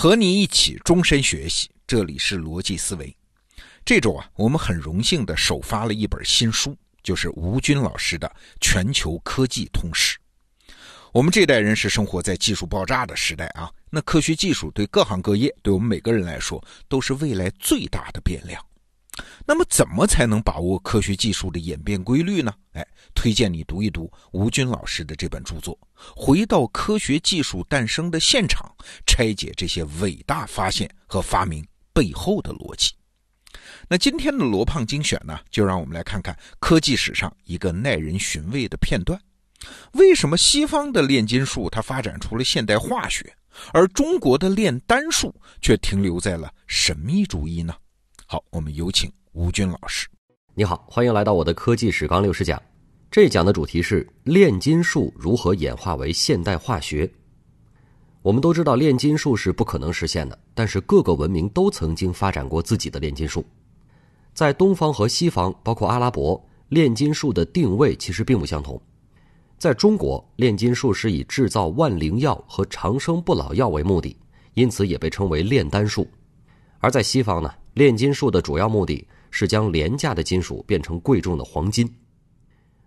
和你一起终身学习，这里是逻辑思维。这周啊，我们很荣幸的首发了一本新书，就是吴军老师的《全球科技通史》。我们这代人是生活在技术爆炸的时代啊，那科学技术对各行各业，对我们每个人来说，都是未来最大的变量。那么，怎么才能把握科学技术的演变规律呢？哎，推荐你读一读吴军老师的这本著作，回到科学技术诞生的现场，拆解这些伟大发现和发明背后的逻辑。那今天的罗胖精选呢，就让我们来看看科技史上一个耐人寻味的片段：为什么西方的炼金术它发展出了现代化学，而中国的炼丹术却停留在了神秘主义呢？好，我们有请吴军老师。你好，欢迎来到我的科技史纲六十讲。这讲的主题是炼金术如何演化为现代化学。我们都知道炼金术是不可能实现的，但是各个文明都曾经发展过自己的炼金术。在东方和西方，包括阿拉伯，炼金术的定位其实并不相同。在中国，炼金术是以制造万灵药和长生不老药为目的，因此也被称为炼丹术。而在西方呢，炼金术的主要目的是将廉价的金属变成贵重的黄金。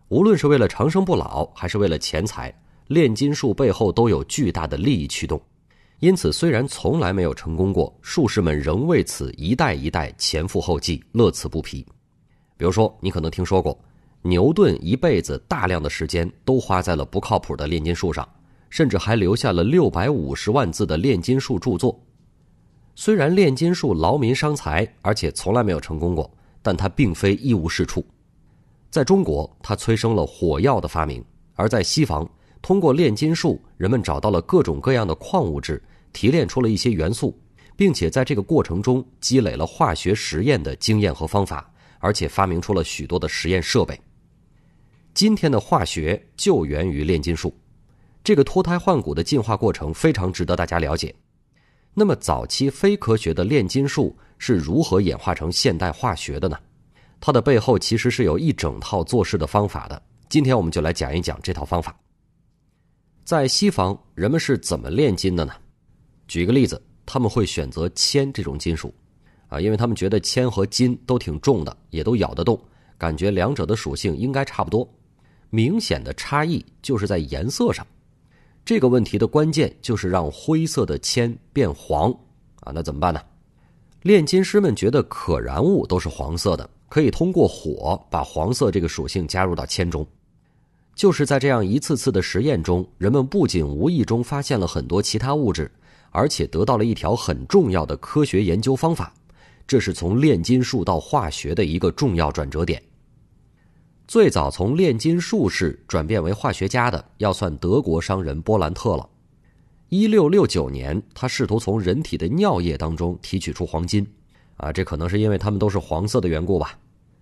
无论是为了长生不老，还是为了钱财，炼金术背后都有巨大的利益驱动。因此，虽然从来没有成功过，术士们仍为此一代一代前赴后继，乐此不疲。比如说，你可能听说过，牛顿一辈子大量的时间都花在了不靠谱的炼金术上，甚至还留下了六百五十万字的炼金术著作。虽然炼金术劳民伤财，而且从来没有成功过，但它并非一无是处。在中国，它催生了火药的发明；而在西方，通过炼金术，人们找到了各种各样的矿物质，提炼出了一些元素，并且在这个过程中积累了化学实验的经验和方法，而且发明出了许多的实验设备。今天的化学就源于炼金术，这个脱胎换骨的进化过程非常值得大家了解。那么，早期非科学的炼金术是如何演化成现代化学的呢？它的背后其实是有一整套做事的方法的。今天我们就来讲一讲这套方法。在西方，人们是怎么炼金的呢？举个例子，他们会选择铅这种金属，啊，因为他们觉得铅和金都挺重的，也都咬得动，感觉两者的属性应该差不多。明显的差异就是在颜色上。这个问题的关键就是让灰色的铅变黄啊，那怎么办呢？炼金师们觉得可燃物都是黄色的，可以通过火把黄色这个属性加入到铅中。就是在这样一次次的实验中，人们不仅无意中发现了很多其他物质，而且得到了一条很重要的科学研究方法。这是从炼金术到化学的一个重要转折点。最早从炼金术士转变为化学家的，要算德国商人波兰特了。一六六九年，他试图从人体的尿液当中提取出黄金，啊，这可能是因为他们都是黄色的缘故吧。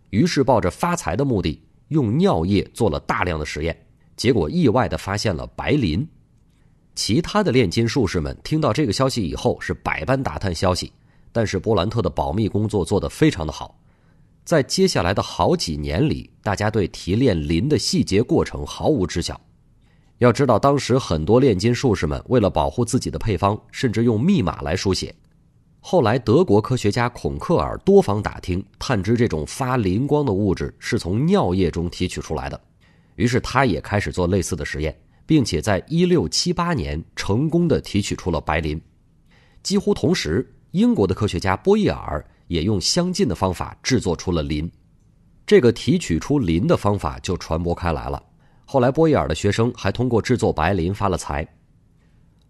于是抱着发财的目的，用尿液做了大量的实验，结果意外的发现了白磷。其他的炼金术士们听到这个消息以后，是百般打探消息，但是波兰特的保密工作做得非常的好。在接下来的好几年里，大家对提炼磷的细节过程毫无知晓。要知道，当时很多炼金术士们为了保护自己的配方，甚至用密码来书写。后来，德国科学家孔克尔多方打听，探知这种发磷光的物质是从尿液中提取出来的，于是他也开始做类似的实验，并且在1678年成功的提取出了白磷。几乎同时，英国的科学家波义尔。也用相近的方法制作出了磷，这个提取出磷的方法就传播开来了。后来，波义尔的学生还通过制作白磷发了财。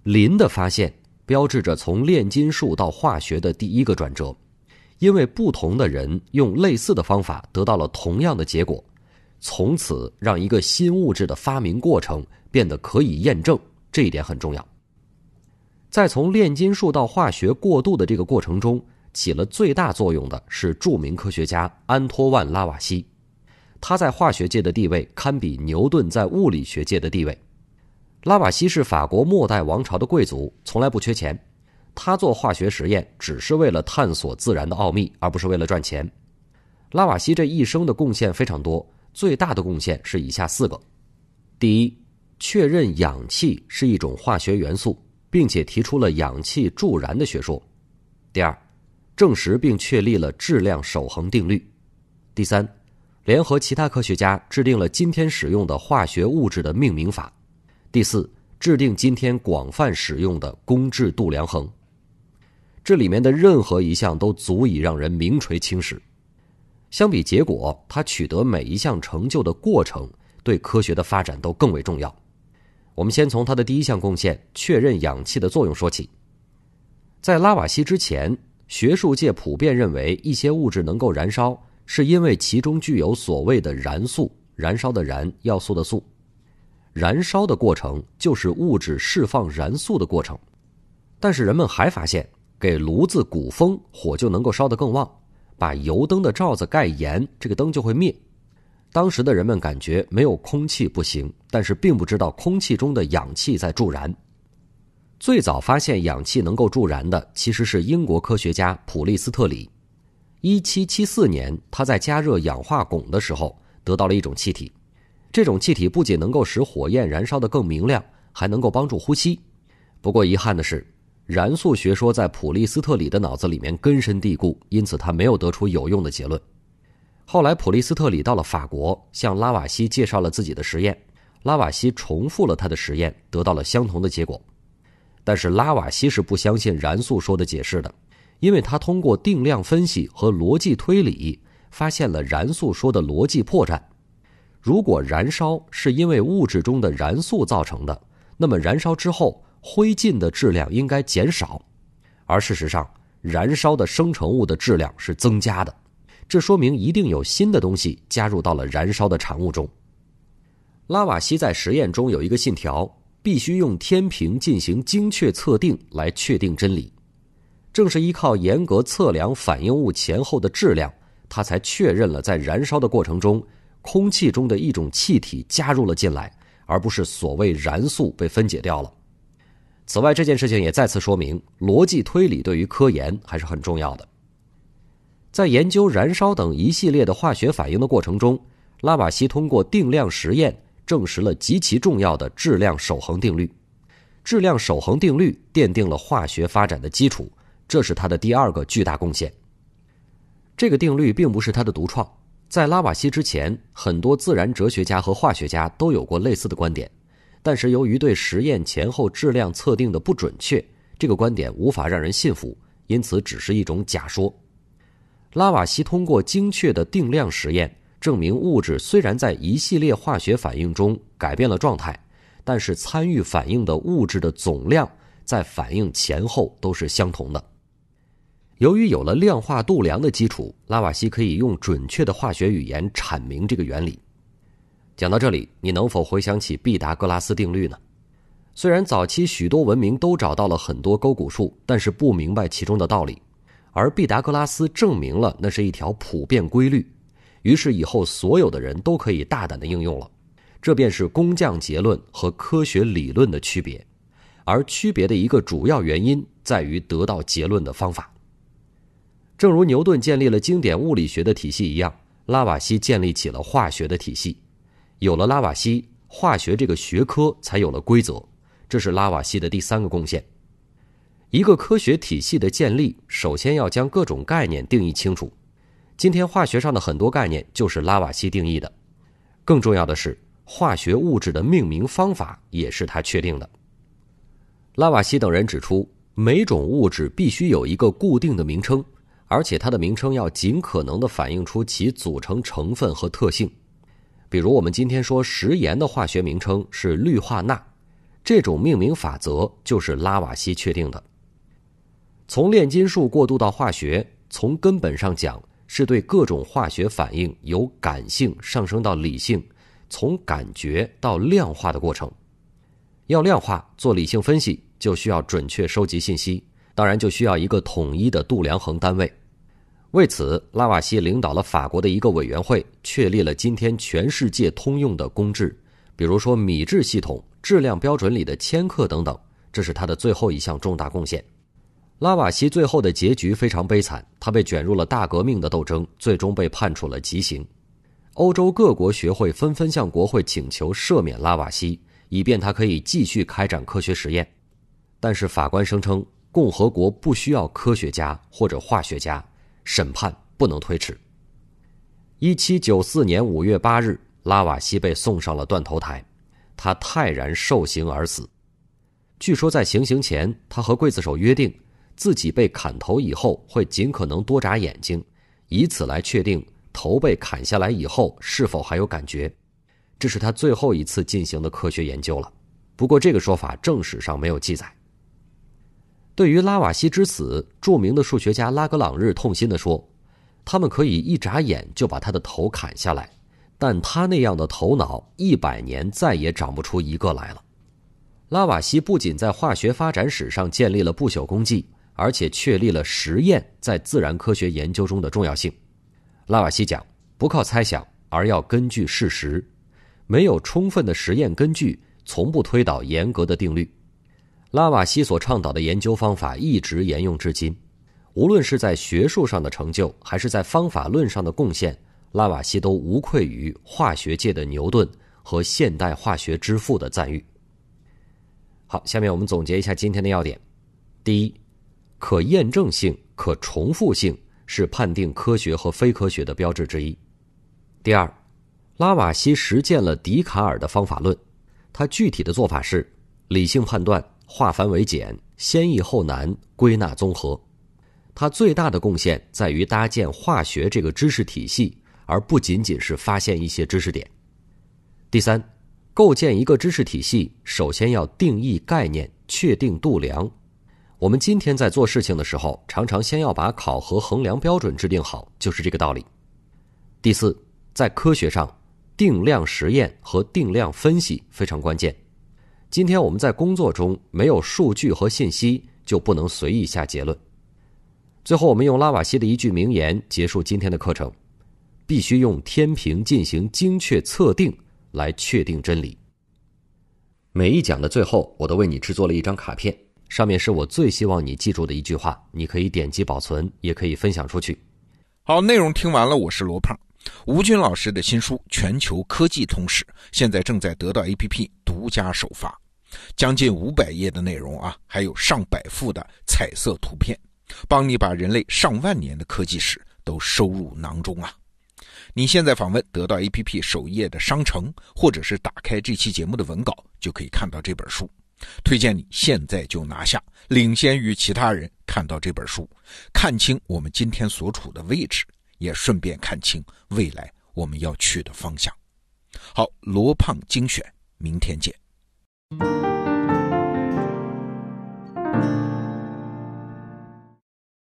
磷的发现标志着从炼金术到化学的第一个转折，因为不同的人用类似的方法得到了同样的结果，从此让一个新物质的发明过程变得可以验证。这一点很重要。在从炼金术到化学过渡的这个过程中。起了最大作用的是著名科学家安托万·拉瓦锡，他在化学界的地位堪比牛顿在物理学界的地位。拉瓦锡是法国末代王朝的贵族，从来不缺钱。他做化学实验只是为了探索自然的奥秘，而不是为了赚钱。拉瓦锡这一生的贡献非常多，最大的贡献是以下四个：第一，确认氧气是一种化学元素，并且提出了氧气助燃的学说。第二，证实并确立了质量守恒定律。第三，联合其他科学家制定了今天使用的化学物质的命名法。第四，制定今天广泛使用的公制度量衡。这里面的任何一项都足以让人名垂青史。相比结果，他取得每一项成就的过程，对科学的发展都更为重要。我们先从他的第一项贡献——确认氧气的作用说起。在拉瓦锡之前，学术界普遍认为一些物质能够燃烧，是因为其中具有所谓的燃素——燃烧的燃，要素的素。燃烧的过程就是物质释放燃素的过程。但是人们还发现，给炉子鼓风，火就能够烧得更旺。把油灯的罩子盖严，这个灯就会灭。当时的人们感觉没有空气不行，但是并不知道空气中的氧气在助燃。最早发现氧气能够助燃的，其实是英国科学家普利斯特里。一七七四年，他在加热氧化汞的时候，得到了一种气体。这种气体不仅能够使火焰燃烧得更明亮，还能够帮助呼吸。不过遗憾的是。燃素学说在普利斯特里的脑子里面根深蒂固，因此他没有得出有用的结论。后来，普利斯特里到了法国，向拉瓦锡介绍了自己的实验。拉瓦锡重复了他的实验，得到了相同的结果。但是，拉瓦锡是不相信燃素说的解释的，因为他通过定量分析和逻辑推理，发现了燃素说的逻辑破绽。如果燃烧是因为物质中的燃素造成的，那么燃烧之后。灰烬的质量应该减少，而事实上，燃烧的生成物的质量是增加的。这说明一定有新的东西加入到了燃烧的产物中。拉瓦锡在实验中有一个信条：必须用天平进行精确测定来确定真理。正是依靠严格测量反应物前后的质量，他才确认了在燃烧的过程中，空气中的一种气体加入了进来，而不是所谓燃素被分解掉了。此外，这件事情也再次说明，逻辑推理对于科研还是很重要的。在研究燃烧等一系列的化学反应的过程中，拉瓦锡通过定量实验证实了极其重要的质量守恒定律。质量守恒定律奠定了化学发展的基础，这是他的第二个巨大贡献。这个定律并不是他的独创，在拉瓦锡之前，很多自然哲学家和化学家都有过类似的观点。但是由于对实验前后质量测定的不准确，这个观点无法让人信服，因此只是一种假说。拉瓦锡通过精确的定量实验，证明物质虽然在一系列化学反应中改变了状态，但是参与反应的物质的总量在反应前后都是相同的。由于有了量化度量的基础，拉瓦锡可以用准确的化学语言阐明这个原理。讲到这里，你能否回想起毕达哥拉斯定律呢？虽然早期许多文明都找到了很多勾股数，但是不明白其中的道理，而毕达哥拉斯证明了那是一条普遍规律，于是以后所有的人都可以大胆的应用了。这便是工匠结论和科学理论的区别，而区别的一个主要原因在于得到结论的方法。正如牛顿建立了经典物理学的体系一样，拉瓦锡建立起了化学的体系。有了拉瓦锡，化学这个学科才有了规则，这是拉瓦锡的第三个贡献。一个科学体系的建立，首先要将各种概念定义清楚。今天化学上的很多概念就是拉瓦锡定义的。更重要的是，化学物质的命名方法也是他确定的。拉瓦锡等人指出，每种物质必须有一个固定的名称，而且它的名称要尽可能的反映出其组成成分和特性。比如，我们今天说食盐的化学名称是氯化钠，这种命名法则就是拉瓦锡确定的。从炼金术过渡到化学，从根本上讲是对各种化学反应由感性上升到理性，从感觉到量化的过程。要量化做理性分析，就需要准确收集信息，当然就需要一个统一的度量衡单位。为此，拉瓦锡领导了法国的一个委员会，确立了今天全世界通用的公制，比如说米制系统、质量标准里的千克等等。这是他的最后一项重大贡献。拉瓦锡最后的结局非常悲惨，他被卷入了大革命的斗争，最终被判处了极刑。欧洲各国学会纷纷向国会请求赦免拉瓦锡，以便他可以继续开展科学实验。但是法官声称，共和国不需要科学家或者化学家，审判不能推迟。一七九四年五月八日，拉瓦锡被送上了断头台，他泰然受刑而死。据说在行刑前，他和刽子手约定，自己被砍头以后会尽可能多眨眼睛，以此来确定头被砍下来以后是否还有感觉。这是他最后一次进行的科学研究了。不过这个说法正史上没有记载。对于拉瓦锡之死，著名的数学家拉格朗日痛心地说：“他们可以一眨眼就把他的头砍下来，但他那样的头脑，一百年再也长不出一个来了。”拉瓦锡不仅在化学发展史上建立了不朽功绩，而且确立了实验在自然科学研究中的重要性。拉瓦锡讲：“不靠猜想，而要根据事实。没有充分的实验根据，从不推导严格的定律。”拉瓦锡所倡导的研究方法一直沿用至今，无论是在学术上的成就，还是在方法论上的贡献，拉瓦锡都无愧于化学界的牛顿和现代化学之父的赞誉。好，下面我们总结一下今天的要点：第一，可验证性、可重复性是判定科学和非科学的标志之一；第二，拉瓦锡实践了笛卡尔的方法论，他具体的做法是理性判断。化繁为简，先易后难，归纳综合。他最大的贡献在于搭建化学这个知识体系，而不仅仅是发现一些知识点。第三，构建一个知识体系，首先要定义概念，确定度量。我们今天在做事情的时候，常常先要把考核衡量标准制定好，就是这个道理。第四，在科学上，定量实验和定量分析非常关键。今天我们在工作中没有数据和信息，就不能随意下结论。最后，我们用拉瓦锡的一句名言结束今天的课程：必须用天平进行精确测定，来确定真理。每一讲的最后，我都为你制作了一张卡片，上面是我最希望你记住的一句话。你可以点击保存，也可以分享出去。好，内容听完了，我是罗胖。吴军老师的新书《全球科技通史》现在正在得到 APP 独家首发。将近五百页的内容啊，还有上百幅的彩色图片，帮你把人类上万年的科技史都收入囊中啊！你现在访问得到 APP 首页的商城，或者是打开这期节目的文稿，就可以看到这本书。推荐你现在就拿下，领先于其他人看到这本书，看清我们今天所处的位置，也顺便看清未来我们要去的方向。好，罗胖精选，明天见。